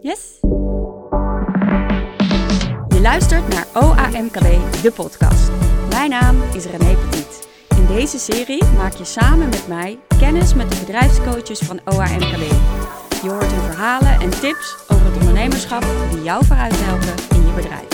Yes? Je luistert naar OAMKB, de podcast. Mijn naam is René Petit. In deze serie maak je samen met mij kennis met de bedrijfscoaches van OAMKB. Je hoort hun verhalen en tips over het ondernemerschap die jou vooruit helpen in je bedrijf.